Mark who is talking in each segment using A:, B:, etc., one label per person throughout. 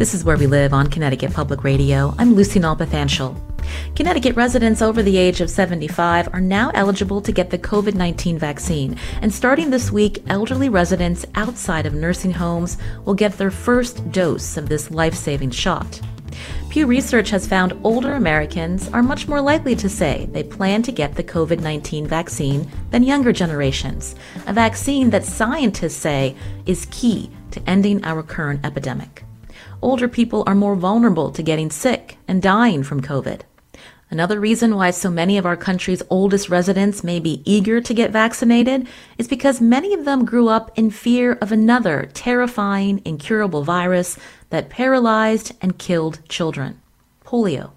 A: This is Where We Live on Connecticut Public Radio. I'm Lucy Nalpathanchil. Connecticut residents over the age of 75 are now eligible to get the COVID 19 vaccine, and starting this week, elderly residents outside of nursing homes will get their first dose of this life saving shot. Pew Research has found older Americans are much more likely to say they plan to get the COVID 19 vaccine than younger generations, a vaccine that scientists say is key to ending our current epidemic older people are more vulnerable to getting sick and dying from COVID. Another reason why so many of our country's oldest residents may be eager to get vaccinated is because many of them grew up in fear of another terrifying, incurable virus that paralyzed and killed children polio.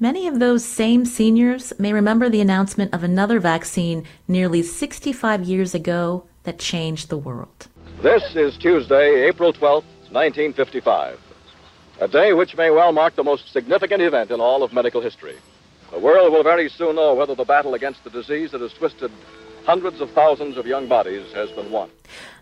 A: Many of those same seniors may remember the announcement of another vaccine nearly 65 years ago that changed the world.
B: This is Tuesday, April 12th. 1955. A day which may well mark the most significant event in all of medical history. The world will very soon know whether the battle against the disease that has twisted hundreds of thousands of young bodies has been won.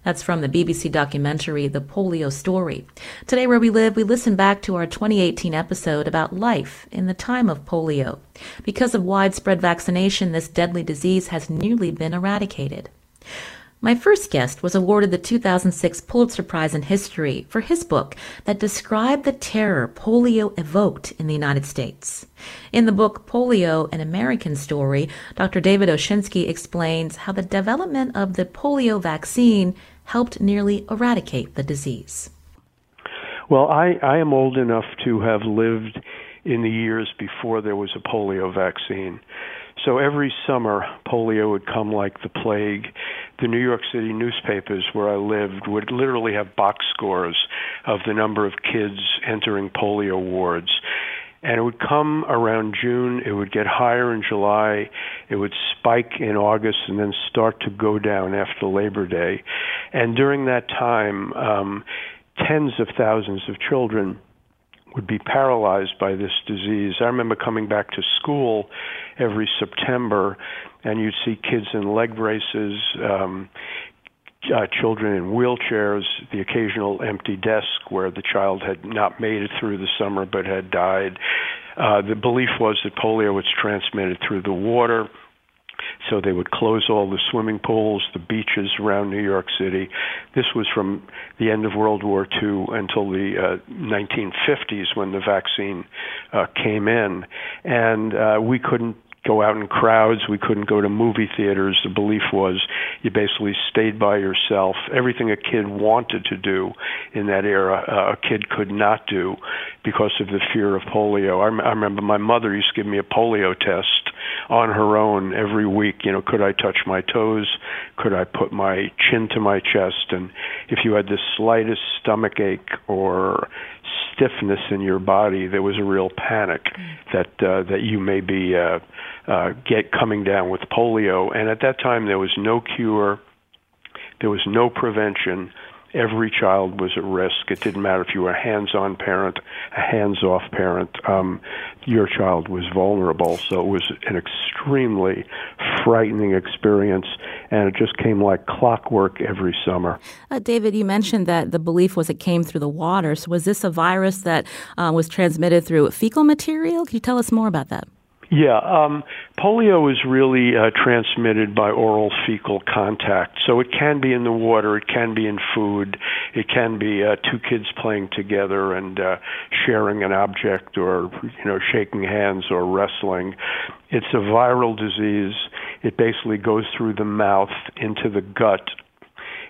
A: That's from the BBC documentary The Polio Story. Today, where we live, we listen back to our 2018 episode about life in the time of polio. Because of widespread vaccination, this deadly disease has nearly been eradicated. My first guest was awarded the 2006 Pulitzer Prize in History for his book that described the terror polio evoked in the United States. In the book Polio, an American Story, Dr. David Oshinsky explains how the development of the polio vaccine helped nearly eradicate the disease.
C: Well, I, I am old enough to have lived in the years before there was a polio vaccine. So every summer, polio would come like the plague. The New York City newspapers where I lived would literally have box scores of the number of kids entering polio wards. And it would come around June, it would get higher in July, it would spike in August, and then start to go down after Labor Day. And during that time, um, tens of thousands of children would be paralyzed by this disease. I remember coming back to school every September, and you'd see kids in leg braces, um, uh, children in wheelchairs, the occasional empty desk where the child had not made it through the summer but had died. Uh, the belief was that polio was transmitted through the water so they would close all the swimming pools, the beaches around New York City. This was from the end of World War II until the uh, 1950s when the vaccine uh, came in. And uh, we couldn't go out in crowds. We couldn't go to movie theaters. The belief was you basically stayed by yourself. Everything a kid wanted to do in that era, uh, a kid could not do because of the fear of polio. I, I remember my mother used to give me a polio test on her own every week. You know, could I touch my toes? Could I put my chin to my chest? And if you had the slightest stomach ache or stiffness in your body, there was a real panic that uh, that you may be uh, uh, get coming down with polio. And at that time, there was no cure, there was no prevention. Every child was at risk. It didn't matter if you were a hands-on parent, a hands-off parent. Um, your child was vulnerable. So it was an extremely frightening experience, and it just came like clockwork every summer.
A: Uh, David, you mentioned that the belief was it came through the water. So was this a virus that uh, was transmitted through fecal material? Can you tell us more about that?
C: Yeah, um, polio is really uh, transmitted by oral fecal contact. So it can be in the water, it can be in food, it can be uh, two kids playing together and uh, sharing an object, or you know, shaking hands or wrestling. It's a viral disease. It basically goes through the mouth into the gut,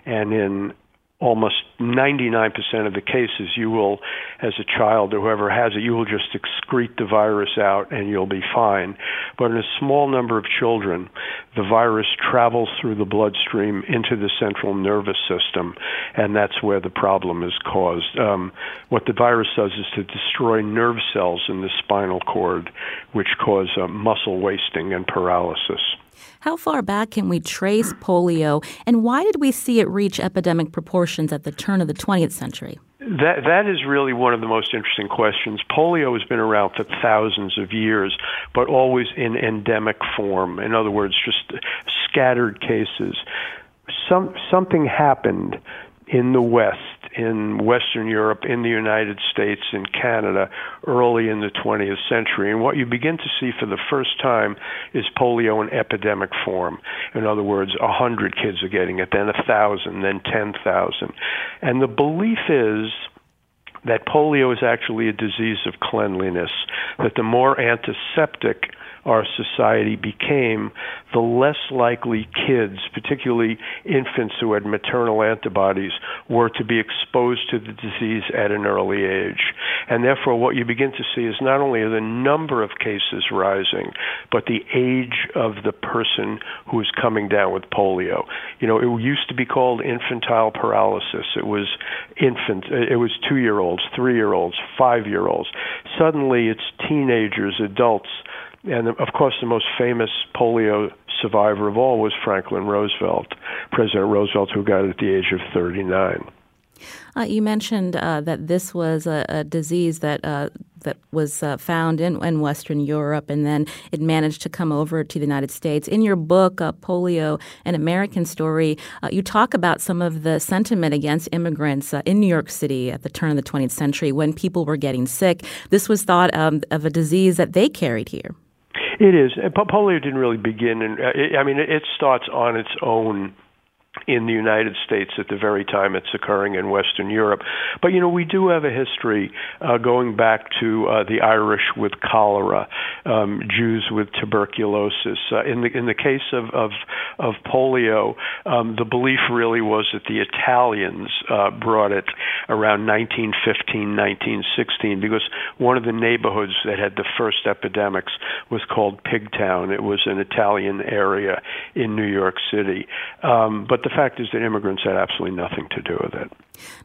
C: and in almost 99% of the cases, you will, as a child or whoever has it, you will just excrete the virus out and you'll be fine. But in a small number of children, the virus travels through the bloodstream into the central nervous system, and that's where the problem is caused. Um, what the virus does is to destroy nerve cells in the spinal cord, which cause uh, muscle wasting and paralysis.
A: How far back can we trace polio, and why did we see it reach epidemic proportions at the turn of the 20th century?
C: That that is really one of the most interesting questions. Polio has been around for thousands of years, but always in endemic form. In other words, just scattered cases. Some something happened in the West in Western Europe, in the United States, in Canada, early in the 20th century. And what you begin to see for the first time is polio in epidemic form. In other words, a hundred kids are getting it, then a thousand, then ten thousand. And the belief is that polio is actually a disease of cleanliness, that the more antiseptic our society became, the less likely kids, particularly infants who had maternal antibodies, were to be exposed to the disease at an early age. And therefore, what you begin to see is not only the number of cases rising, but the age of the person who is coming down with polio. You know, it used to be called infantile paralysis. It was infant, it was two year olds, three year olds, five year olds. Suddenly, it's teenagers, adults and of course, the most famous polio survivor of all was Franklin Roosevelt, President Roosevelt, who got it at the age of 39.
A: Uh, you mentioned uh, that this was a, a disease that uh, that was uh, found in, in, Western Europe, and then it managed to come over to the United States. In your book, uh, Polio: An American Story, uh, you talk about some of the sentiment against immigrants in New York City at the turn of the 20th century when people were getting sick. This was thought um, of a disease that they carried here.
C: It is. Polio didn't really begin, and uh, I mean, it starts on its own in the United States at the very time it's occurring in Western Europe. But you know, we do have a history uh, going back to uh, the Irish with cholera, um, Jews with tuberculosis. Uh, in the in the case of of, of polio, um, the belief really was that the Italians uh, brought it around 1915, 1916, because one of the neighborhoods that had the first epidemics was called Pigtown. It was an Italian area in New York City. Um, but the fact is that immigrants had absolutely nothing to do with it.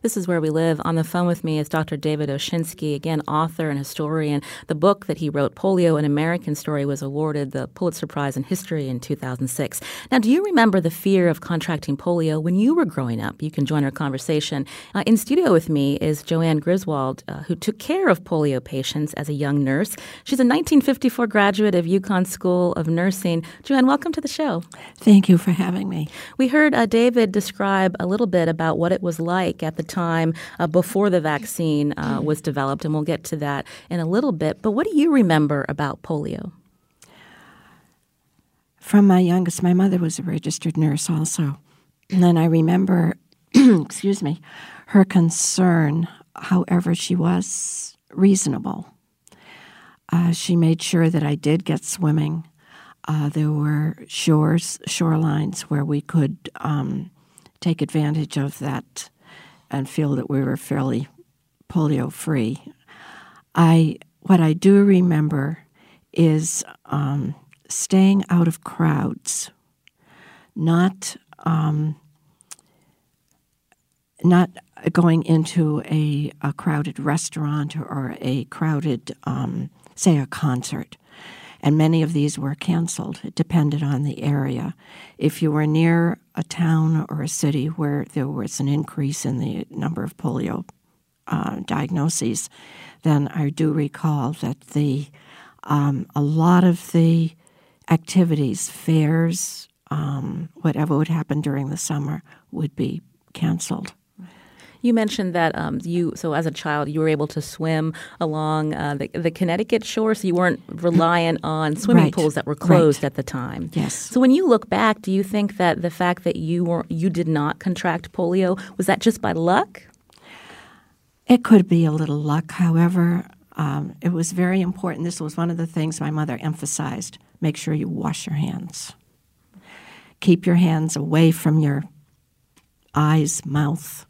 A: This is where we live. On the phone with me is Dr. David Oshinsky, again, author and historian. The book that he wrote, Polio An American Story, was awarded the Pulitzer Prize in History in 2006. Now, do you remember the fear of contracting polio when you were growing up? You can join our conversation. Uh, in studio with me is Joanne Griswold, uh, who took care of polio patients as a young nurse. She's a 1954 graduate of UConn School of Nursing. Joanne, welcome to the show.
D: Thank you for having me.
A: We heard uh, David describe a little bit about what it was like at the time uh, before the vaccine uh, was developed, and we'll get to that in a little bit. But what do you remember about polio?
D: From my youngest, my mother was a registered nurse also. And I remember, excuse me, her concern, however, she was reasonable. Uh, she made sure that I did get swimming. Uh, there were shores, shorelines where we could um, take advantage of that and feel that we were fairly polio free. I what I do remember is um, staying out of crowds, not um, not going into a, a crowded restaurant or a crowded, um, say, a concert and many of these were canceled. It depended on the area. If you were near a town or a city where there was an increase in the number of polio uh, diagnoses, then I do recall that the um, a lot of the activities, fairs, um, whatever would happen during the summer, would be canceled.
A: You mentioned that um, you, so as a child, you were able to swim along uh, the, the, Connecticut shore, so you weren't reliant on swimming
D: right.
A: pools that were closed right. at the time.
D: Yes.
A: So when you look back, do you think that the fact that you were you did not contract polio was that just by luck?
D: It could be a little luck. However, um, it was very important. This was one of the things my mother emphasized: make sure you wash your hands. Keep your hands away from your eyes, mouth,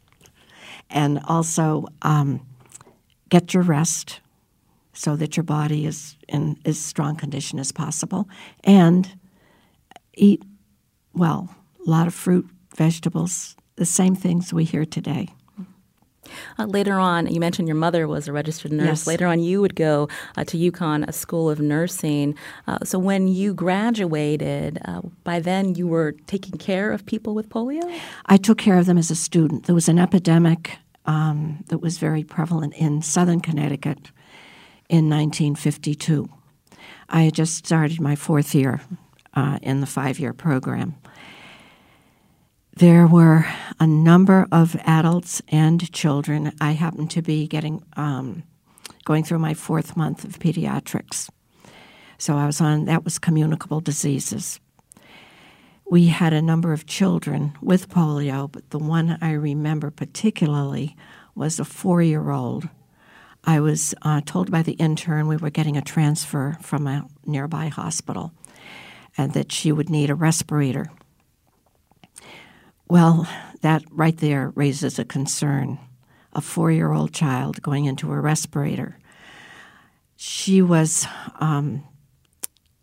D: and also um, get your rest so that your body is in as strong condition as possible, and eat well. A lot of fruit, vegetables, the same things we hear today.
A: Uh, later on, you mentioned your mother was a registered nurse.
D: Yes.
A: Later on, you would go uh, to UConn, a school of nursing. Uh, so when you graduated, uh, by then you were taking care of people with polio?
D: I took care of them as a student. There was an epidemic um, that was very prevalent in southern Connecticut in 1952. I had just started my fourth year uh, in the five year program. There were a number of adults and children. I happened to be getting um, going through my fourth month of pediatrics, so I was on that was communicable diseases. We had a number of children with polio, but the one I remember particularly was a four-year-old. I was uh, told by the intern we were getting a transfer from a nearby hospital, and that she would need a respirator. Well, that right there raises a concern. A four year old child going into a respirator. She was, um,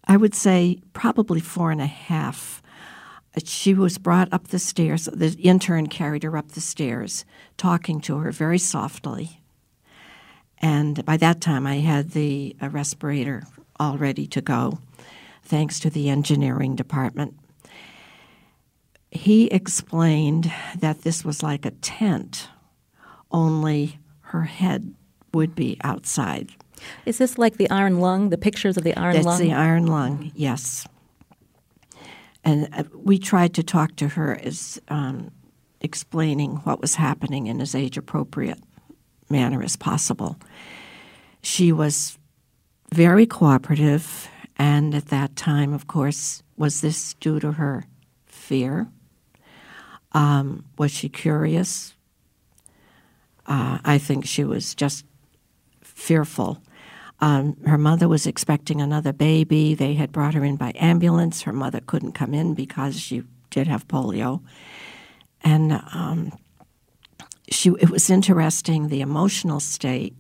D: I would say, probably four and a half. She was brought up the stairs. The intern carried her up the stairs, talking to her very softly. And by that time, I had the uh, respirator all ready to go, thanks to the engineering department he explained that this was like a tent, only her head would be outside.
A: Is this like the iron lung, the pictures of the iron
D: That's
A: lung?
D: the iron lung, yes. And uh, we tried to talk to her as um, explaining what was happening in as age appropriate manner as possible. She was very cooperative, and at that time, of course, was this due to her fear? Um, was she curious? Uh, I think she was just fearful. Um, her mother was expecting another baby. They had brought her in by ambulance. Her mother couldn't come in because she did have polio. And um, she, it was interesting the emotional state.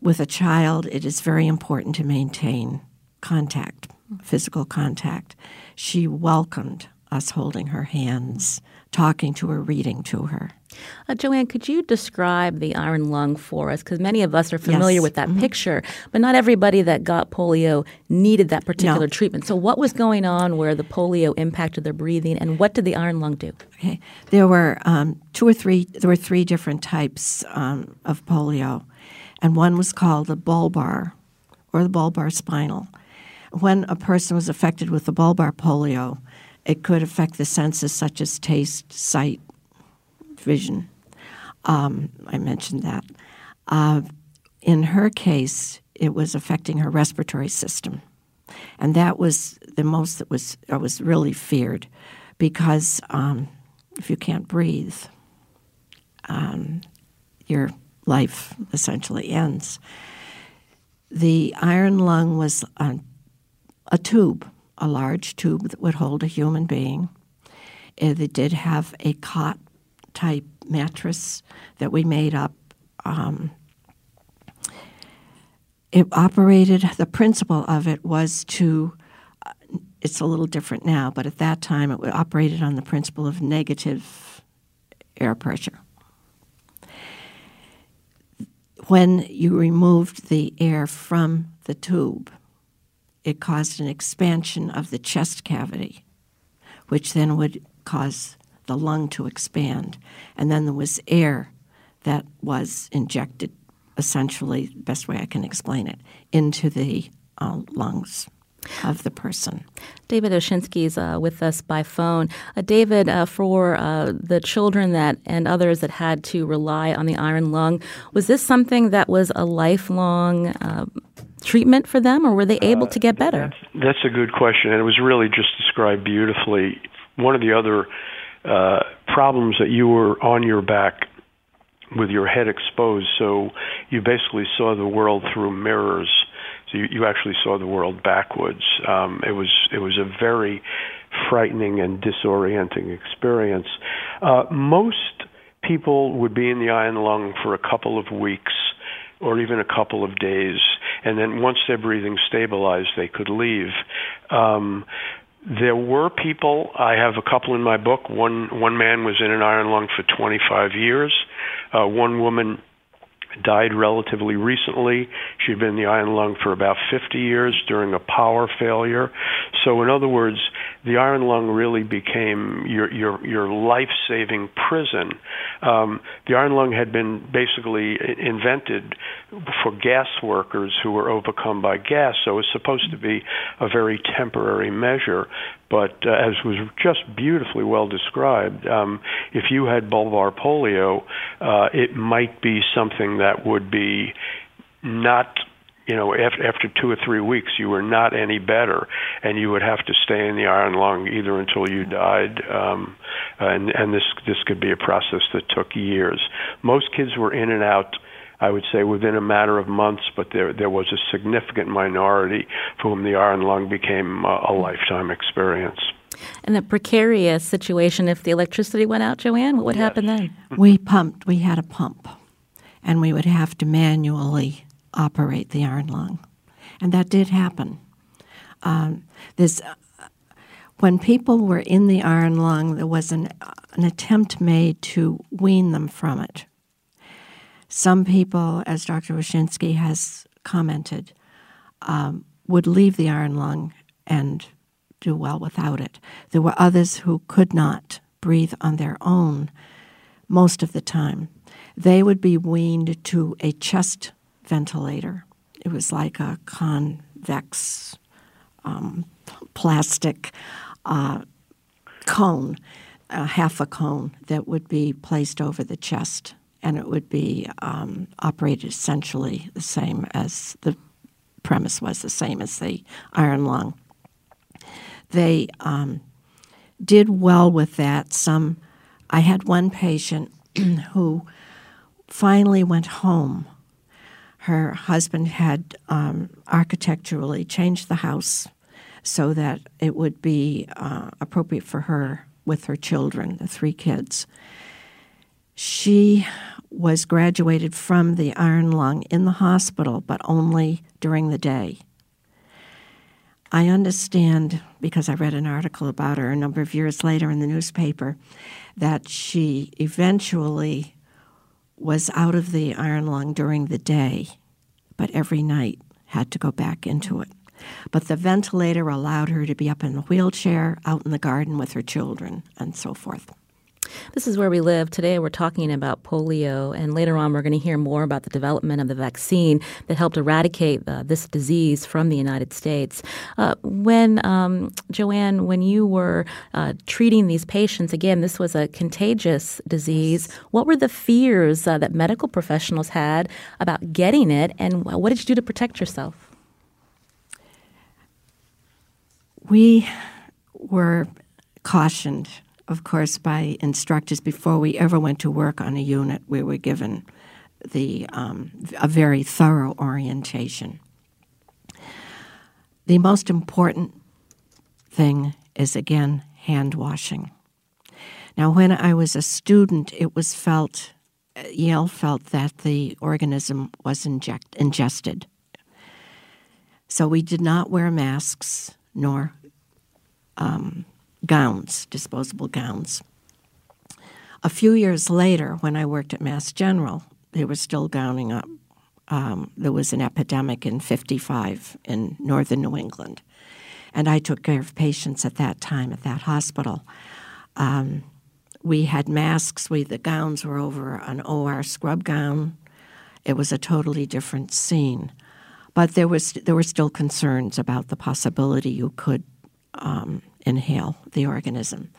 D: With a child, it is very important to maintain contact, physical contact. She welcomed us holding her hands, talking to her, reading to her.
A: Uh, Joanne, could you describe the iron lung for us? Because many of us are familiar
D: Yes.
A: with that picture, but not everybody that got polio needed that particular
D: No.
A: treatment. So, what was going on where the polio impacted their breathing, and what did the iron lung do?
D: Okay. There were um, two or three. There were three different types um, of polio, and one was called the bulbar, or the bulbar spinal. When a person was affected with the bulbar polio, it could affect the senses such as taste, sight, vision. Um, I mentioned that. Uh, in her case, it was affecting her respiratory system, and that was the most that was was really feared, because um, if you can't breathe, um, your life essentially ends. The iron lung was a, a tube, a large tube that would hold a human being. It, it did have a cot type mattress that we made up. Um, it operated, the principle of it was to, uh, it's a little different now, but at that time it operated on the principle of negative air pressure. When you removed the air from the tube, it caused an expansion of the chest cavity, which then would cause the lung to expand. And then there was air that was injected, essentially, the best way I can explain it, into the uh, lungs of the person.
A: David Oshinsky is uh, with us by phone. Uh, David, uh, for uh, the children that and others that had to rely on the iron lung, was this something that was a lifelong uh, treatment for them, or were they able to get better?
C: That's a good question, and it was really just described beautifully. One of the other uh, problems that you were on your back with your head exposed, so you basically saw the world through mirrors. So you, you actually saw the world backwards. Um, it was it was a very frightening and disorienting experience. Uh, most people would be in the iron lung for a couple of weeks or even a couple of days, and then once their breathing stabilized, they could leave. Um, there were people. I have a couple in my book. One one man was in an iron lung for 25 years. Uh, one woman died relatively recently. She'd been in the iron lung for about 50 years during a power failure. So, in other words, the iron lung really became your your your life-saving prison. Um, the iron lung had been basically invented for gas workers who were overcome by gas, so it was supposed to be a very temporary measure. But uh, as was just beautifully well described, um, if you had bulbar polio, uh, it might be something that would be not you know, after, after two or three weeks, you were not any better, and you would have to stay in the iron lung either until you died, um, and and this this could be a process that took years. Most kids were in and out. I would say within a matter of months, but there there was a significant minority for whom the iron lung became a, a lifetime experience.
A: And the precarious situation, if the electricity went out, Joanne, what would yes. happen then?
D: We pumped. We had a pump, and we would have to manually operate the iron lung. And that did happen. Um, this, uh, when people were in the iron lung, there was an, an attempt made to wean them from it. Some people, as Dr. Oshinsky has commented, um, would leave the iron lung and do well without it. There were others who could not breathe on their own most of the time. They would be weaned to a chest ventilator. It was like a convex um, plastic uh, cone, half a cone, that would be placed over the chest. And it would be um, operated essentially the same as the premise was the same as the iron lung. They um, did well with that. Some, I had one patient who finally went home her husband had um, architecturally changed the house so that it would be uh, appropriate for her with her children, the three kids. She was graduated from the iron lung in the hospital, but only during the day. I understand, because I read an article about her a number of years later in the newspaper, that she eventually was out of the iron lung during the day, but every night had to go back into it. But the ventilator allowed her to be up in the wheelchair, out in the garden with her children, and so forth.
A: This is where we live. Today we're talking about polio, and later on we're going to hear more about the development of the vaccine that helped eradicate uh, this disease from the United States. Uh, when, um, Joanne, when you were uh, treating these patients, again, this was a contagious disease. What were the fears uh, that medical professionals had about getting it, and what did you do to protect yourself?
D: We were cautioned of course, by instructors before we ever went to work on a unit. We were given the um, a very thorough orientation. The most important thing is again hand washing. Now, when I was a student, it was felt Yale felt that the organism was inject, ingested. So we did not wear masks nor um, gowns, disposable gowns. A few years later, when I worked at Mass General, they were still gowning up. Um, there was an epidemic in 55 in northern New England. And I took care of patients at that time at that hospital. Um, we had masks. We the gowns were over an OR scrub gown. It was a totally different scene, but there was there were still concerns about the possibility you could um, inhale the organism.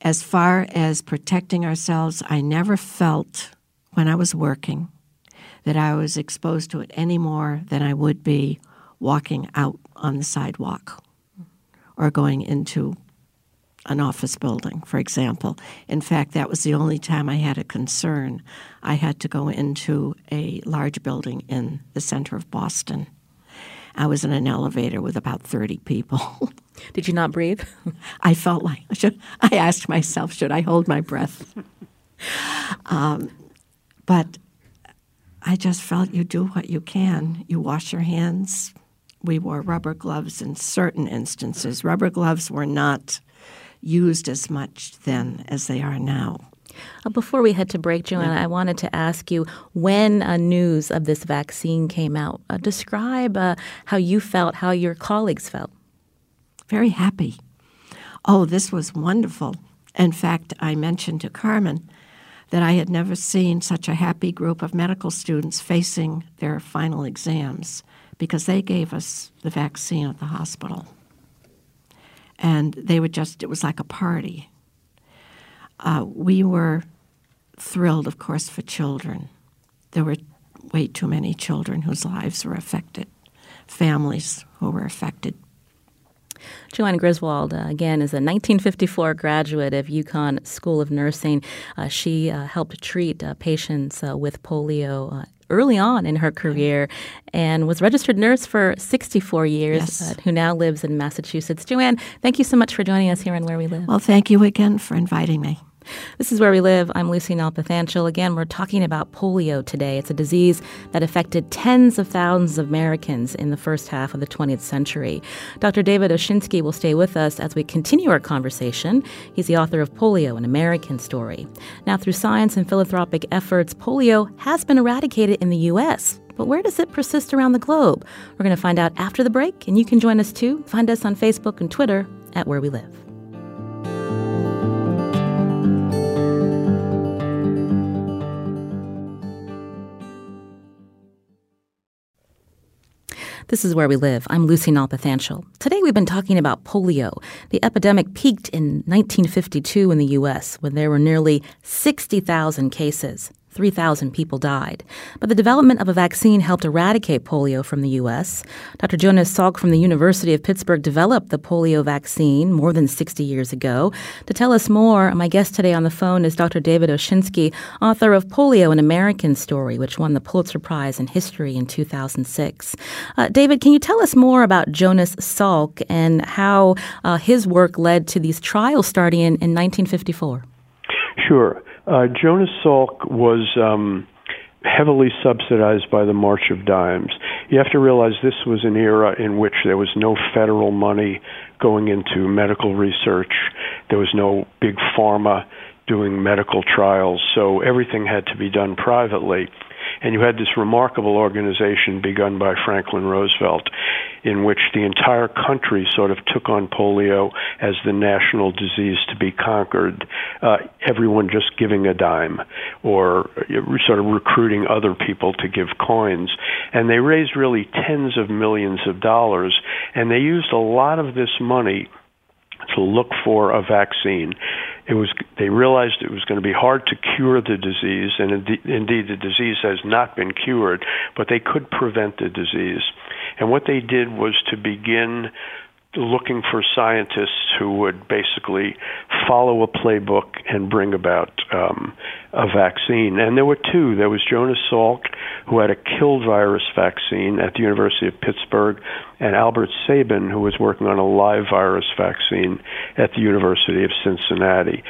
D: As far as protecting ourselves, I never felt when I was working that I was exposed to it any more than I would be walking out on the sidewalk or going into an office building, for example. In fact, that was the only time I had a concern. I had to go into a large building in the center of Boston. I was in an elevator with about 30 people.
A: Did you not breathe?
D: I felt like should I asked myself, should I hold my breath? Um, but I just felt you do what you can. You wash your hands. We wore rubber gloves in certain instances. Rubber gloves were not used as much then as they are now.
A: Uh, before we head to break, Joanna, yeah. I wanted to ask you when uh, news of this vaccine came out, uh, describe uh, how you felt, how your colleagues felt.
D: Very happy. Oh, this was wonderful. In fact, I mentioned to Carmen that I had never seen such a happy group of medical students facing their final exams because they gave us the vaccine at the hospital. And they were just, it was like a party. Uh, we were thrilled, of course, for children. There were way too many children whose lives were affected, families who were affected.
A: Joanne Griswold, uh, again, is a 1954 graduate of UConn School of Nursing. Uh, she uh, helped treat uh, patients uh, with polio early on in her career and was registered nurse for 64 years, yes. who now lives in Massachusetts. Joanne, thank you so much for joining us here on Where We Live.
D: Well, thank you again for inviting me.
A: This is Where We Live. I'm Lucy Nalpathanchil. Again, we're talking about polio today. It's a disease that affected tens of thousands of Americans in the first half of the 20th century. Dr. David Oshinsky will stay with us as we continue our conversation. He's the author of Polio, an American Story. Now, through science and philanthropic efforts, polio has been eradicated in the U.S., but where does it persist around the globe? We're going to find out after the break, and you can join us too. Find us on Facebook and Twitter at Where We Live. This is Where We Live. I'm Lucy Nalpathanchil. Today we've been talking about polio. The epidemic peaked in 1952 in the U.S. when there were nearly 60,000 cases. 3,000 people died. But the development of a vaccine helped eradicate polio from the U.S. Dr. Jonas Salk from the University of Pittsburgh developed the polio vaccine more than 60 years ago. To tell us more, my guest today on the phone is Dr. David Oshinsky, author of Polio, an American Story, which won the Pulitzer Prize in History in 2006. Uh, David, can you tell us more about Jonas Salk and how uh, his work led to these trials starting in, in 1954?
C: Sure. Uh, Jonas Salk was um, heavily subsidized by the March of Dimes. You have to realize this was an era in which there was no federal money going into medical research. There was no big pharma doing medical trials, so everything had to be done privately. And you had this remarkable organization begun by Franklin Roosevelt in which the entire country sort of took on polio as the national disease to be conquered, uh, everyone just giving a dime or uh, sort of recruiting other people to give coins. And they raised really tens of millions of dollars, and they used a lot of this money to look for a vaccine. It was they realized it was going to be hard to cure the disease, and indeed indeed the disease has not been cured, but they could prevent the disease. And what they did was to begin looking for scientists who would basically follow a playbook and bring about um, a vaccine. And there were two. There was Jonas Salk, who had a killed virus vaccine at the University of Pittsburgh, and Albert Sabin, who was working on a live virus vaccine at the University of Cincinnati.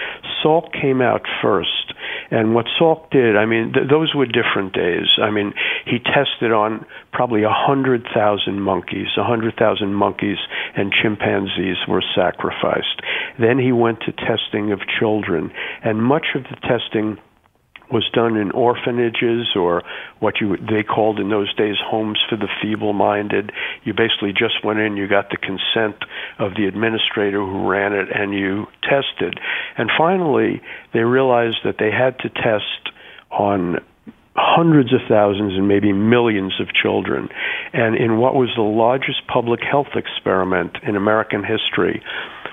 C: Salk came out first. And what Salk did, I mean, th- those were different days. I mean, he tested on probably a 100,000 monkeys. A 100,000 monkeys and chimpanzees were sacrificed. Then he went to testing of children. And much of the testing was done in orphanages or what you they called in those days homes for the feeble-minded. You basically just went in, you got the consent of the administrator who ran it, and you tested. And finally, they realized that they had to test on hundreds of thousands and maybe millions of children. And in what was the largest public health experiment in American history,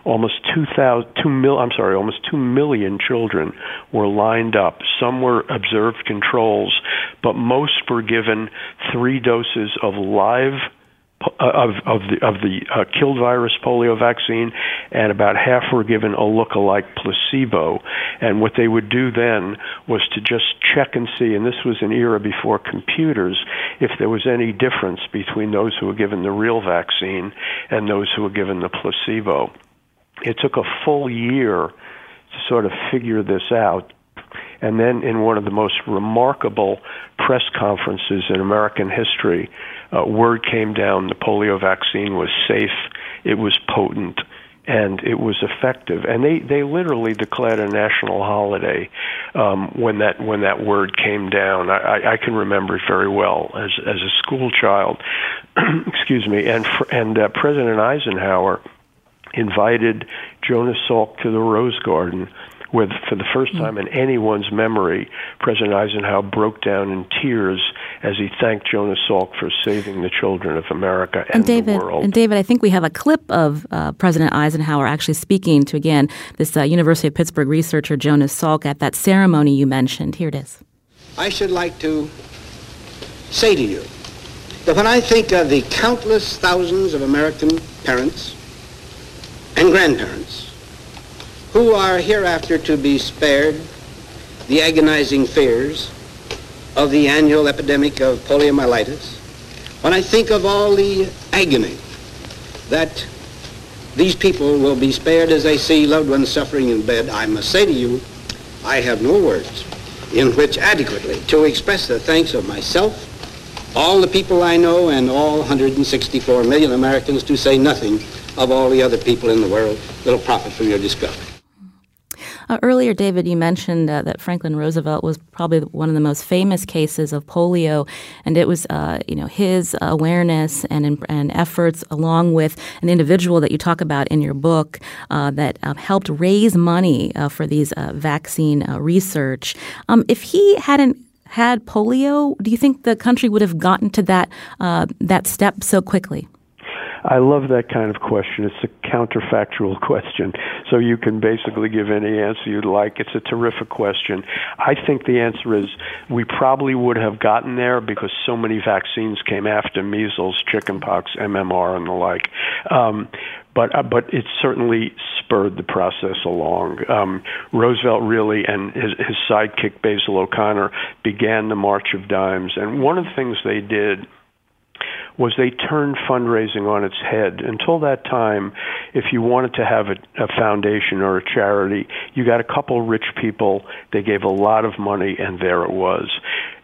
C: almost 2,000, 2 mil, I'm sorry, almost 2 million children were lined up. Some were observed controls, but most were given three doses of live uh, of of the of the uh, killed virus polio vaccine, and about half were given a look-alike placebo. And what they would do then was to just check and see. And this was an era before computers. If there was any difference between those who were given the real vaccine and those who were given the placebo. It took a full year to sort of figure this out. And then in one of the most remarkable press conferences in American history, uh, word came down the polio vaccine was safe, it was potent, and it was effective. And they they literally declared a national holiday um, when that when that word came down. I, I can remember it very well as as a school child. Excuse me. And and uh, President Eisenhower invited Jonas Salk to the Rose Garden where for the first time in anyone's memory, President Eisenhower broke down in tears as he thanked Jonas Salk for saving the children of America and,
A: and David,
C: the world.
A: And David, I think we have a clip of uh, President Eisenhower actually speaking to again this uh, University of Pittsburgh researcher Jonas Salk at that ceremony you mentioned. Here it is.
E: I should like to say to you that when I think of the countless thousands of American parents and grandparents who are hereafter to be spared the agonizing fears of the annual epidemic of poliomyelitis, when I think of all the agony that these people will be spared as they see loved ones suffering in bed, I must say to you, I have no words in which adequately to express the thanks of myself, all the people I know, and all 164 million Americans, to say nothing of all the other people in the world that'll profit from your discovery.
A: Uh, earlier, David, you mentioned uh, that Franklin Roosevelt was probably one of the most famous cases of polio, and it was, uh, you know, his awareness and and efforts, along with an individual that you talk about in your book, uh, that uh, helped raise money uh, for these vaccine research. Um, if he hadn't had polio, do you think the country would have gotten to that that step so quickly?
C: I love that kind of question. It's a counterfactual question. So you can basically give any answer you'd like. It's a terrific question. I think the answer is we probably would have gotten there because so many vaccines came after measles, chickenpox, MMR, and the like. Um, but uh, but it certainly spurred the process along. Um, Roosevelt really and his, his sidekick Basil O'Connor began the March of Dimes, and one of the things they did was they turned fundraising on its head. Until that time, if you wanted to have a, a foundation or a charity, you got a couple rich people, they gave a lot of money, and there it was.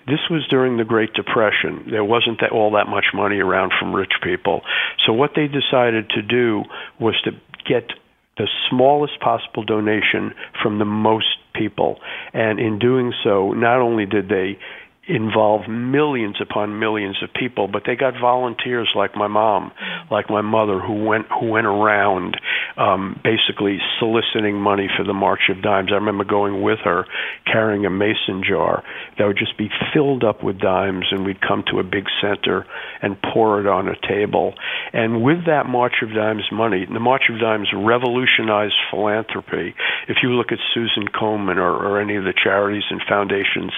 C: This was during the Great Depression. There wasn't that, all that much money around from rich people. So what they decided to do was to get the smallest possible donation from the most people. And in doing so, not only did they involve millions upon millions of people, but they got volunteers like my mom, like my mother, who went who went around um, basically soliciting money for the March of Dimes. I remember going with her, carrying a mason jar that would just be filled up with dimes, and we'd come to a big center and pour it on a table. And with that March of Dimes money, the March of Dimes revolutionized philanthropy. If you look at Susan Komen or, or any of the charities and foundations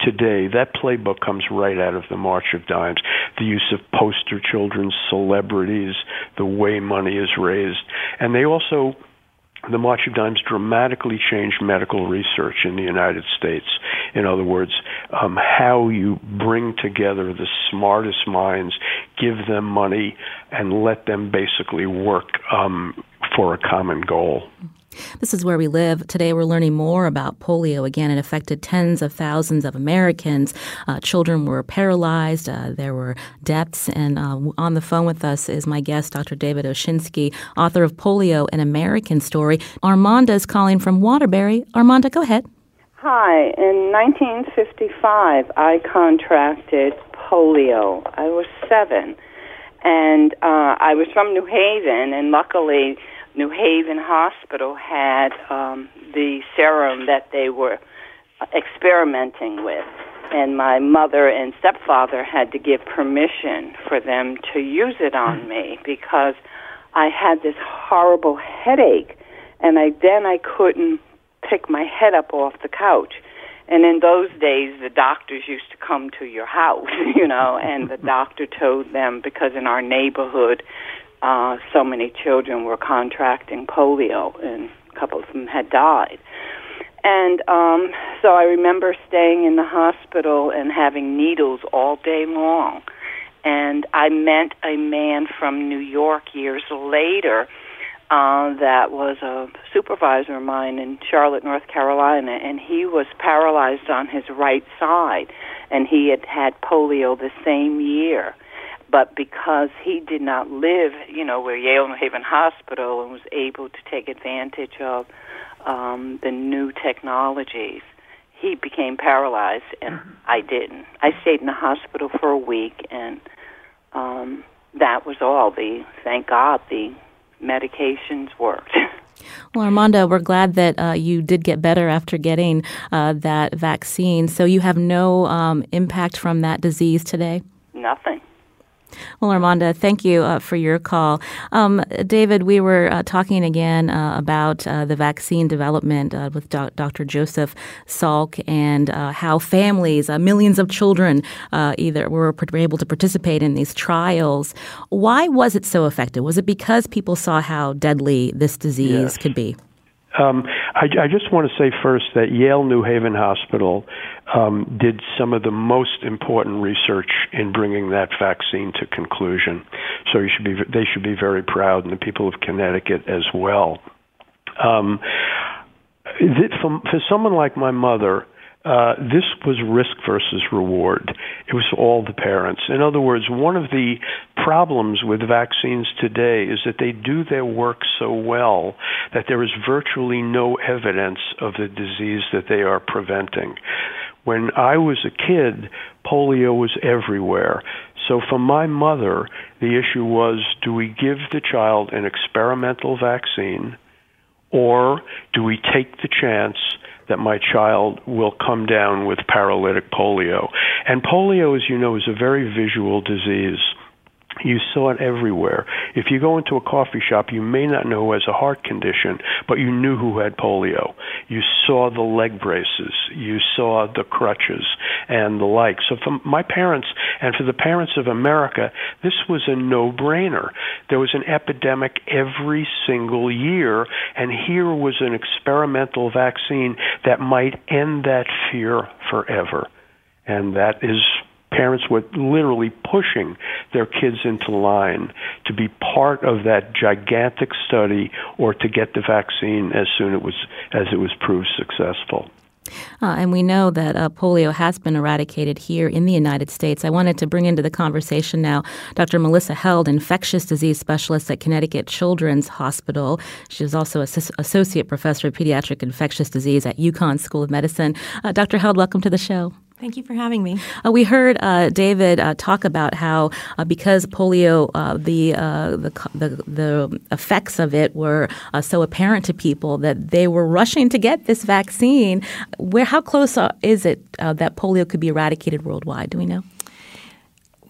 C: today, that playbook comes right out of the March of Dimes. The use of poster children, celebrities, the way money is raised. And they also the March of Dimes dramatically changed medical research in the United States. In other words, um, how you bring together the smartest minds, give them money, and let them basically work um, for a common goal.
A: This is where we live. Today, we're learning more about polio. Again, it affected tens of thousands of Americans. Uh, children were paralyzed. Uh, there were deaths. And uh, on the phone with us is my guest, Dr. David Oshinsky, author of Polio, an American Story. Armanda is calling from Waterbury. Armanda, go ahead.
F: Hi. In 1955, I contracted polio. I was seven. And uh, I was from New Haven, and luckily, New Haven Hospital had um, the serum that they were experimenting with. And my mother and stepfather had to give permission for them to use it on me because I had this horrible headache and I then I couldn't pick my head up off the couch. And in those days, the doctors used to come to your house, you know, and the doctor told them because in our neighborhood uh, so many children were contracting polio, and a couple of them had died. And um, so I remember staying in the hospital and having needles all day long. And I met a man from New York years later uh, that was a supervisor of mine in Charlotte, North Carolina, and he was paralyzed on his right side, and he had had polio the same year. But because he did not live, you know, where Yale New Haven Hospital and was able to take advantage of um, the new technologies, he became paralyzed, and I didn't. I stayed in the hospital for a week, and um, that was all. The thank God the medications worked.
A: Well, Armanda, we're glad that uh, you did get better after getting uh, that vaccine. So you have no um, impact from that disease today?
F: Nothing.
A: Well, Armanda, thank you uh, for your call. Um, David, we were uh, talking again uh, about uh, the vaccine development uh, with Do- Dr. Joseph Salk and uh, how families, millions of children, either were able to participate in these trials. Why was it so effective? Was it because people saw how deadly this disease
C: yes.
A: could be?
C: Um, I, I, just want to say first that Yale New Haven Hospital um, did some of the most important research in bringing that vaccine to conclusion. So you should be, they should be very proud, and the people of Connecticut as well. Um, for, for someone like my mother, uh, this was risk versus reward. It was all the parents. In other words, one of the problems with vaccines today is that they do their work so well that there is virtually no evidence of the disease that they are preventing. When I was a kid, polio was everywhere. So for my mother, the issue was do we give the child an experimental vaccine or do we take the chance that my child will come down with paralytic polio. And polio, as you know, is a very visual disease. You saw it everywhere. If you go into a coffee shop, you may not know who has a heart condition, but you knew who had polio. You saw the leg braces, you saw the crutches, and the like. So for my parents and for the parents of America, this was a no-brainer. There was an epidemic every single year, and here was an experimental vaccine that might end that fear forever. And that is parents were literally pushing their kids into line to be part of that gigantic study or to get the vaccine as soon it was as it was proved successful.
A: Uh, and we know that uh, polio has been eradicated here in the United States. I wanted to bring into the conversation now Dr. Melissa Held, infectious disease specialist at Connecticut Children's Hospital. She is also As- associate professor of pediatric infectious disease at UConn School of Medicine. Uh, Dr. Held, welcome to the show.
G: Thank you for having me.
A: Uh, we heard uh, David uh, talk about how uh, because polio, uh, the, uh, the, the the effects of it were so apparent to people that they were rushing to get this vaccine. Where how close is it that polio could be eradicated worldwide? Do we know?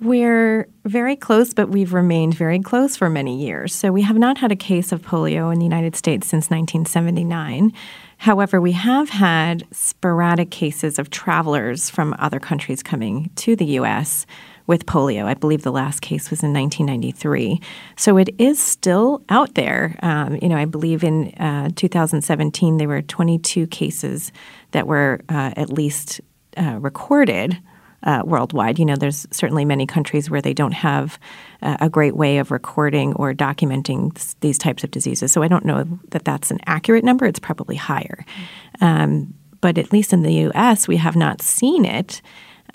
G: We're very close, but we've remained very close for many years. So we have not had a case of polio in the United States since 1979. However, we have had sporadic cases of travelers from other countries coming to the U.S. with polio. I believe the last case was in 1993. So it is still out there. Um, you know, I believe in uh, 2017 there were 22 cases that were uh, at least uh, recorded uh, worldwide. You know, there's certainly many countries where they don't have uh, a great way of recording or documenting th- these types of diseases. So I don't know that that's an accurate number. It's probably higher. Um, but at least in the U.S., we have not seen it.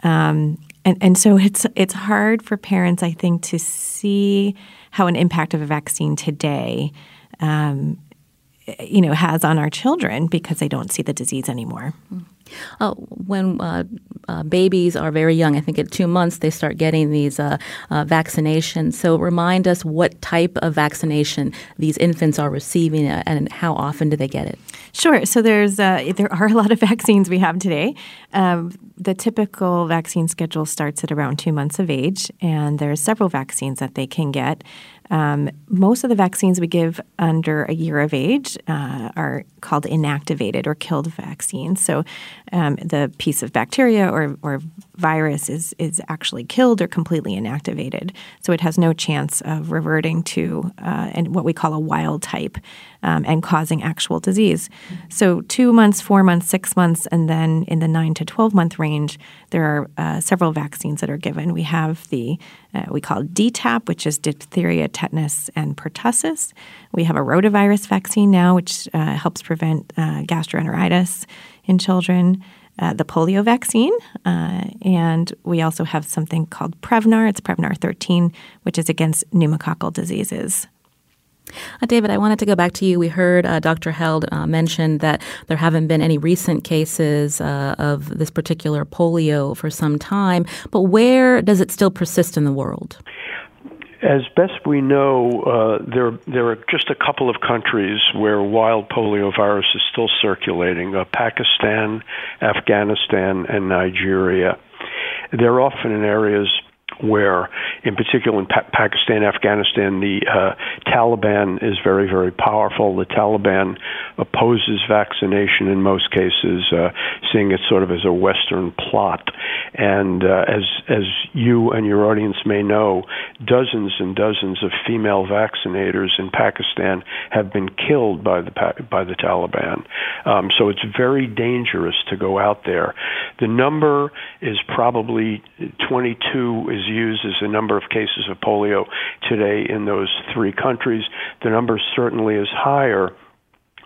G: Um, and, and so it's it's hard for parents, I think, to see how an impact of a vaccine today um, you know has on our children because they don't see the disease anymore.
A: Uh, when uh, uh, babies are very young, I think at two months they start getting these uh, uh, vaccinations. So remind us what type of vaccination these infants are receiving uh, and how often do they get it?
G: Sure. So there's there are a lot of vaccines we have today. Um, the typical vaccine schedule starts at around two months of age, and there are several vaccines that they can get. Um, most of the vaccines we give under a year of age uh, are called inactivated or killed vaccines. So um, the piece of bacteria or, or virus is, is actually killed or completely inactivated. So it has no chance of reverting to uh, and what we call a wild type um, and causing actual disease. So two months, four months, six months, and then in the nine to 12 month range, there are uh, several vaccines that are given. We have the uh, we call DTaP, which is diphtheria, tetanus, and pertussis. We have a rotavirus vaccine now, which uh, helps prevent uh, gastroenteritis in children. Uh, the polio vaccine, uh, and we also have something called Prevnar. It's Prevnar 13, which is against pneumococcal diseases.
A: Uh, David, I wanted to go back to you. We heard uh, Dr. Held uh, mention that there haven't been any recent cases uh, of this particular polio for some time, but where does it still persist in the world?
C: As best we know, uh, there there are just a couple of countries where wild polio virus is still circulating: uh, Pakistan, Afghanistan, and Nigeria. They're often in areas where, in particular in pa- Pakistan, Afghanistan, the uh, Taliban is very, very powerful. The Taliban opposes vaccination in most cases, uh, seeing it sort of as a Western plot. And uh, as as you and your audience may know, dozens and dozens of female vaccinators in Pakistan have been killed by the by the Taliban. Um, so it's very dangerous to go out there. The number is probably 22 is used as the number of cases of polio today in those three countries. The number certainly is higher.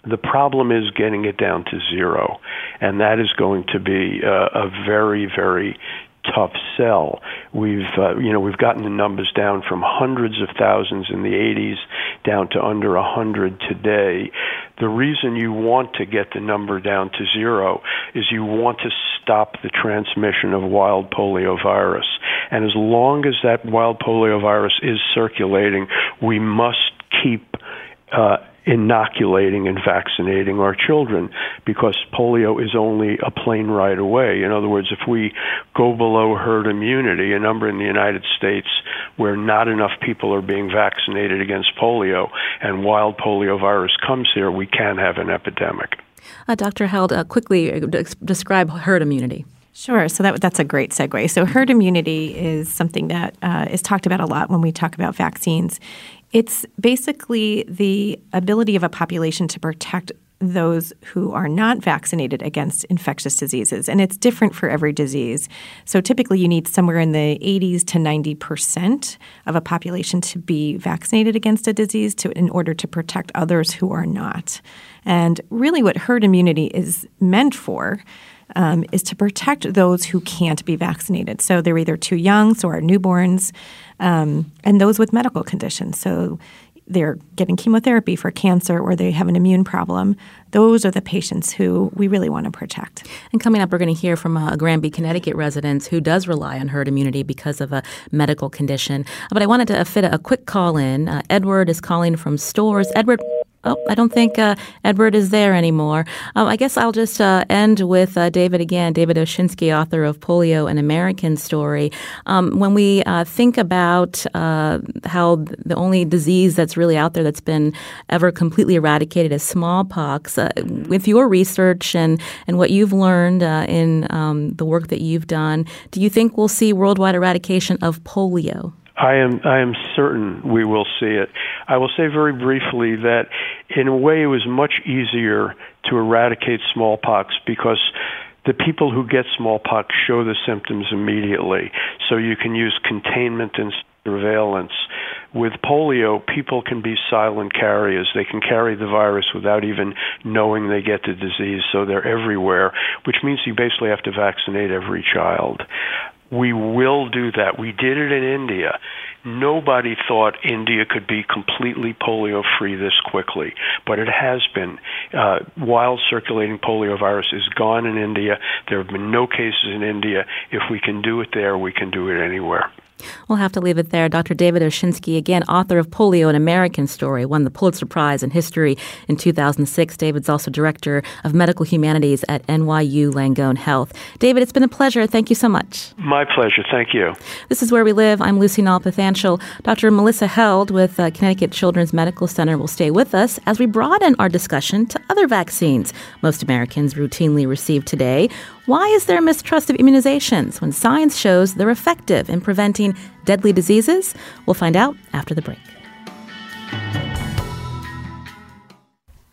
C: The problem is getting it down to zero, and that is going to be uh, a very, very tough sell. We've uh, you know we've gotten the numbers down from hundreds of thousands in the 80s down to under 100 today. The reason you want to get the number down to zero is you want to stop the transmission of wild polio virus. And as long as that wild polio virus is circulating, we must keep uh, inoculating and vaccinating our children because polio is only a plane ride away. In other words, if we go below herd immunity, a number in the United States where not enough people are being vaccinated against polio and wild polio virus comes here, we can have an epidemic.
A: Uh, Dr. Held, uh, quickly uh, describe herd immunity.
G: Sure. So that, that's a great segue. So herd immunity is something that uh, is talked about a lot when we talk about vaccines. It's basically the ability of a population to protect those who are not vaccinated against infectious diseases. And it's different for every disease. So typically, you need somewhere in the 80s to 90% of a population to be vaccinated against a disease to, in order to protect others who are not. And really, what herd immunity is meant for. Um, is to protect those who can't be vaccinated. So they're either too young, so our newborns, um, and those with medical conditions. So they're getting chemotherapy for cancer or they have an immune problem, those are the patients who we really want to protect.
A: And coming up, we're going to hear from a Granby, Connecticut resident who does rely on herd immunity because of a medical condition. But I wanted to fit a quick call in. Uh, Edward is calling from Storrs. Edward, Oh, I don't think uh, Edward is there anymore. Um, I guess I'll just uh, end with uh, David again, David Oshinsky, author of Polio, an American Story. Um, when we uh, think about uh, how the only disease that's really out there that's been ever completely eradicated is smallpox, uh, with your research and, and what you've learned in um, the work that you've done, do you think we'll see worldwide eradication of polio?
C: I am I am certain we will see it. I will say very briefly that in a way it was much easier to eradicate smallpox because the people who get smallpox show the symptoms immediately. So you can use containment and surveillance. With polio, people can be silent carriers. They can carry the virus without even knowing they get the disease, so they're everywhere, which means you basically have to vaccinate every child. We will do that. We did it in India. Nobody thought India could be completely polio free this quickly, but it has been. Uh, wild circulating polio virus is gone in India. There have been no cases in India. If we can do it there, we can do it anywhere.
A: We'll have to leave it there. Dr. David Oshinsky, again, author of Polio, an American Story, won the Pulitzer Prize in History in 2006. David's also director of medical humanities at NYU Langone Health. David, it's been a pleasure. Thank you so much.
C: My pleasure. Thank you.
A: This is Where We Live. I'm Lucy Nalpathanchil. Dr. Melissa Held with uh, Connecticut Children's Medical Center will stay with us as we broaden our discussion to other vaccines most Americans routinely receive today. Why is there mistrust of immunizations when science shows they're effective in preventing deadly diseases? We'll find out after the break.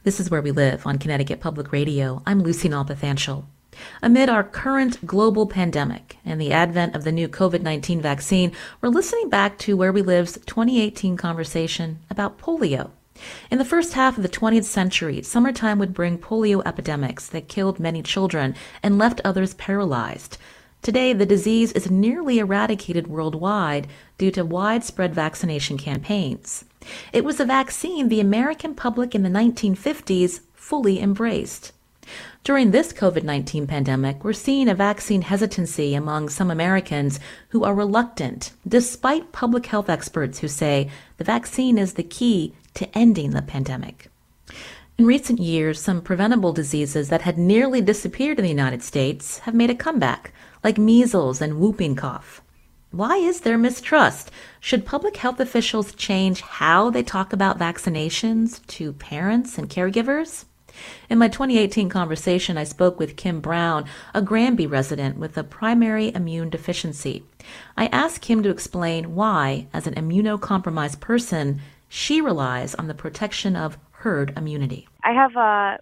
A: This is Where We Live on Connecticut Public Radio. I'm Lucy Nalpathanchil. Amid our current global pandemic and the advent of the new COVID 19 vaccine, we're listening back to Where We Live's 2018 conversation about polio. In the first half of the 20th century, summertime would bring polio epidemics that killed many children and left others paralyzed. Today, the disease is nearly eradicated worldwide due to widespread vaccination campaigns. It was a vaccine the American public in the 1950s fully embraced. During this COVID 19 pandemic, we're seeing a vaccine hesitancy among some Americans who are reluctant, despite public health experts who say the vaccine is the key to ending the pandemic. In recent years, some preventable diseases that had nearly disappeared in the United States have made a comeback, like measles and whooping cough. Why is there mistrust? Should public health officials change how they talk about vaccinations to parents and caregivers? In my 2018 conversation, I spoke with Kim Brown, a Granby resident with a primary immune deficiency. I asked Kim to explain why, as an immunocompromised person, she relies on the protection of herd immunity.
H: I have a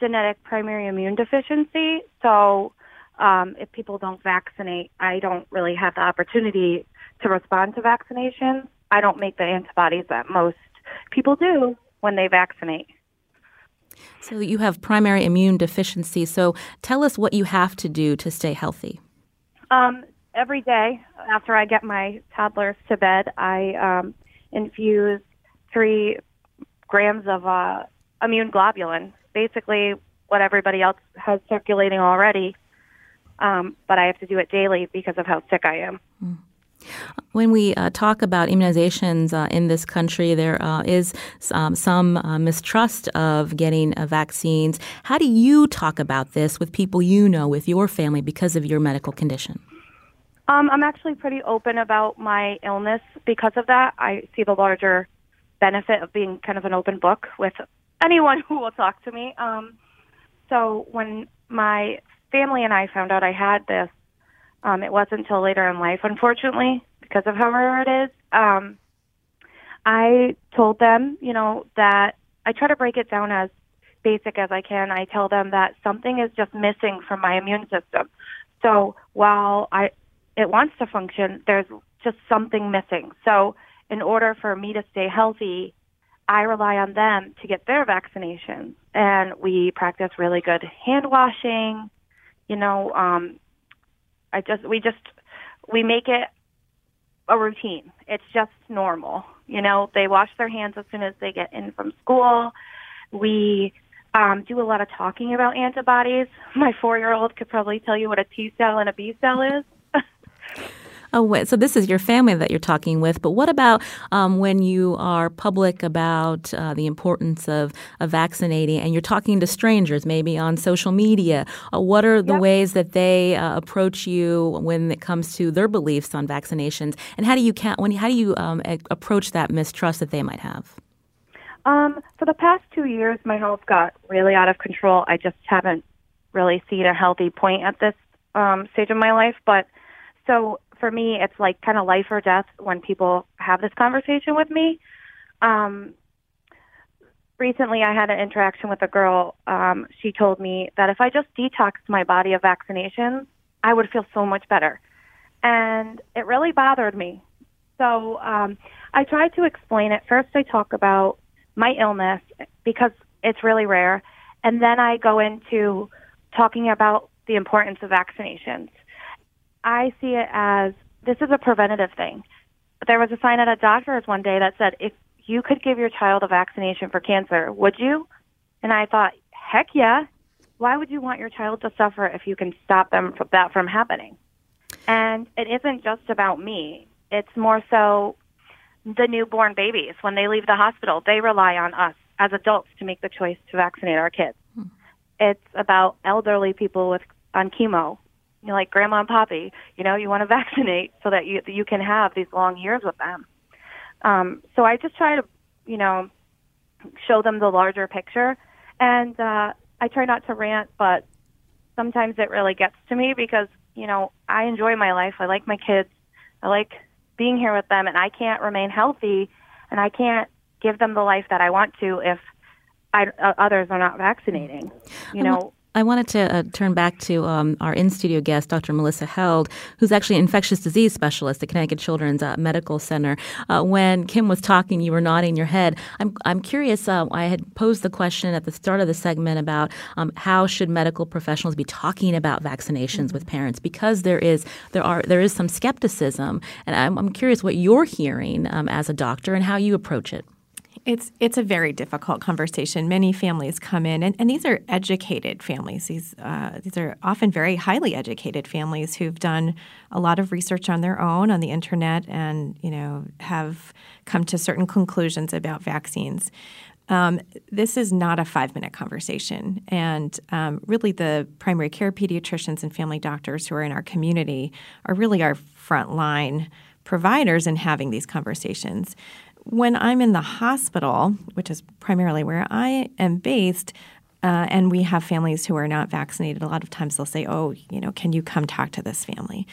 H: genetic primary immune deficiency, so um, if people don't vaccinate, I don't really have the opportunity to respond to vaccinations. I don't make the antibodies that most people do when they vaccinate.
A: So you have primary immune deficiency. So tell us what you have to do to stay healthy.
H: Um, every day after I get my toddlers to bed, I um, infuse three grams of uh, immune globulin, basically what everybody else has circulating already um, but I have to do it daily because of how sick I am. Mm.
A: When we uh, talk about immunizations uh, in this country, there uh, is um, some uh, mistrust of getting uh, vaccines. How do you talk about this with people you know, with your family, because of your medical condition?
H: Um, I'm actually pretty open about my illness because of that. I see the larger benefit of being kind of an open book with anyone who will talk to me. Um, so when my family and I found out I had this, um, it wasn't until later in life, unfortunately, because of how rare it is. Um, I told them, you know, that I try to break it down as basic as I can. I tell them that something is just missing from my immune system. So while I it wants to function, there's just something missing. So in order for me to stay healthy, I rely on them to get their vaccinations. And we practice really good hand washing you know, um, I just we just we make it a routine. It's just normal. You know, they wash their hands as soon as they get in from school. We um, do a lot of talking about antibodies. My four year old could probably tell you what a T cell and a B cell is.
A: Oh, so this is your family that you're talking with, but what about um, when you are public about uh, the importance of, of, vaccinating and you're talking to strangers, maybe on social media? Uh, what are the yep. ways that they uh, approach you when it comes to their beliefs on vaccinations, and how do you count, when how do you um, approach that mistrust that they might have?
H: Um, for the past two years, my health got really out of control. I just haven't really seen a healthy point at this um, stage of my life, but so for me, it's like kind of life or death when people have this conversation with me. Um, recently, I had an interaction with a girl. Um, she told me that if I just detoxed my body of vaccinations, I would feel so much better. And it really bothered me. So um, I tried to explain it. First, I talk about my illness because it's really rare. And then I go into talking about the importance of vaccinations. I see it as this is a preventative thing. There was a sign at a doctor's one day that said, if you could give your child a vaccination for cancer, would you? And I thought, heck yeah. Why would you want your child to suffer if you can stop them from that from happening? And it isn't just about me. It's more so the newborn babies when they leave the hospital, they rely on us as adults to make the choice to vaccinate our kids. Hmm. It's about elderly people with on chemo you know, like grandma and poppy, you know, you want to vaccinate so that you you can have these long years with them. Um, so I just try to, you know, show them the larger picture, and uh, I try not to rant, but sometimes it really gets to me because you know I enjoy my life. I like my kids. I like being here with them, and I can't remain healthy, and I can't give them the life that I want to if I, uh, others are not vaccinating. You know,
A: I wanted to uh, turn back to um, our in studio guest, Dr. Melissa Held, who's actually an infectious disease specialist at Connecticut Children's uh, Medical Center. Uh, when Kim was talking, you were nodding your head. I'm, I'm curious. Uh, I had posed the question at the start of the segment about um, how should medical professionals be talking about vaccinations mm-hmm. with parents because there is there are there is some skepticism, and I'm, I'm curious what you're hearing um, as a doctor and how you approach it.
G: It's it's a very difficult conversation. Many families come in, and, and these are educated families. These uh, these are often very highly educated families who've done a lot of research on their own on the internet, and you know have come to certain conclusions about vaccines. Um, this is not a five minute conversation. And um, really, the primary care pediatricians and family doctors who are in our community are really our frontline providers in having these conversations when I'm in the hospital, which is primarily where I am based, uh, and we have families who are not vaccinated, a lot of times they'll say, Oh, you know, can you come talk to this family?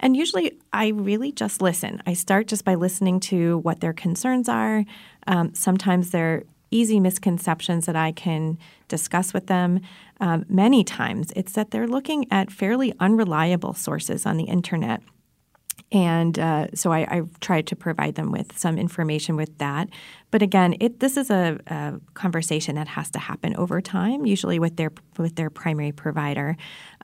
G: And usually I really just listen. I start just by listening to what their concerns are. Um, sometimes they're easy misconceptions that I can discuss with them. Um, many times it's that they're looking at fairly unreliable sources on the internet and uh, so I, I, tried to provide them with some information with that. But again, it, this is a, a, conversation that has to happen over time, usually with their with their primary provider,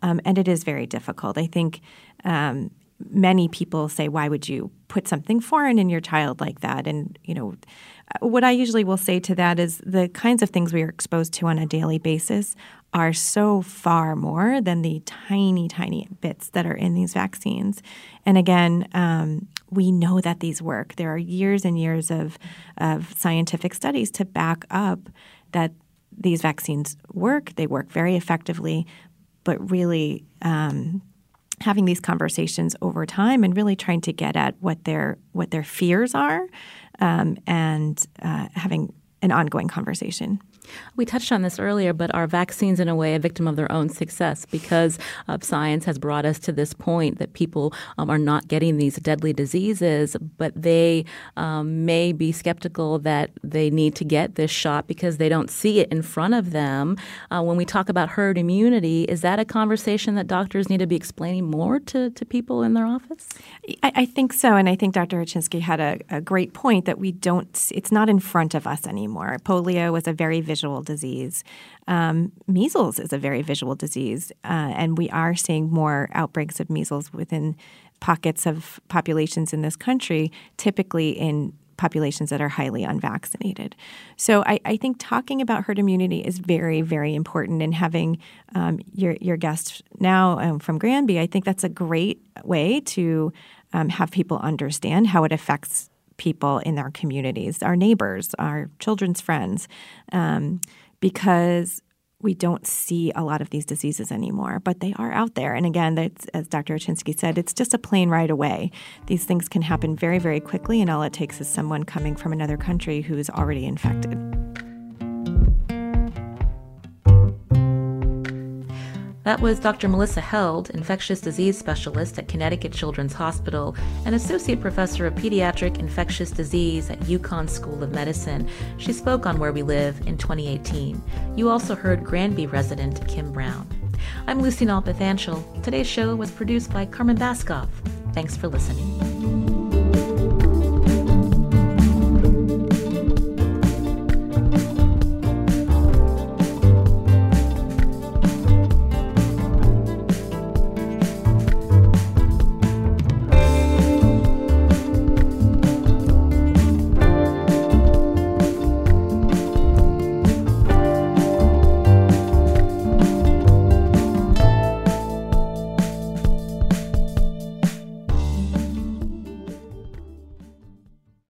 G: um, and it is very difficult. I think um, many people say, "Why would you put something foreign in your child like that?" And you know, what I usually will say to that is the kinds of things we are exposed to on a daily basis are so far more than the tiny, tiny bits that are in these vaccines. And again, um, we know that these work. There are years and years of, of scientific studies to back up that these vaccines work. They work very effectively, but really um, having these conversations over time and really trying to get at what their what their fears are, um, and uh, having an ongoing conversation.
A: We touched on this earlier, but are vaccines in a way a victim of their own success because uh, science has brought us to this point that people um, are not getting these deadly diseases, but they um, may be skeptical that they need to get this shot because they don't see it in front of them. Uh, when we talk about herd immunity, is that a conversation that doctors need to be explaining more to, to people in their office?
G: I, I think so, and I think Dr. Oshinsky had a, a great point that we don't. It's not in front of us anymore. Polio was a very visual disease. Um, measles is a very visual disease, uh, and we are seeing more outbreaks of measles within pockets of populations in this country, typically in populations that are highly unvaccinated. So I, I, think talking about herd immunity is very, very important. And having um, your your guest now um, from Granby, I think that's a great way to um, have people understand how it affects people in their communities, our neighbors, our children's friends, um, because we don't see a lot of these diseases anymore, but they are out there. And again, as Dr. Oshinsky said, it's just a plane ride away. These things can happen very, very quickly, and all it takes is someone coming from another country who is already infected.
A: That was Dr. Melissa Held, infectious disease specialist at Connecticut Children's Hospital and associate professor of pediatric infectious disease at UConn School of Medicine. She spoke on Where We Live in 2018. You also heard Granby resident Kim Brown. I'm Lucy Nalpathanchil. Today's show was produced by Carmen Baskauf. Thanks for listening.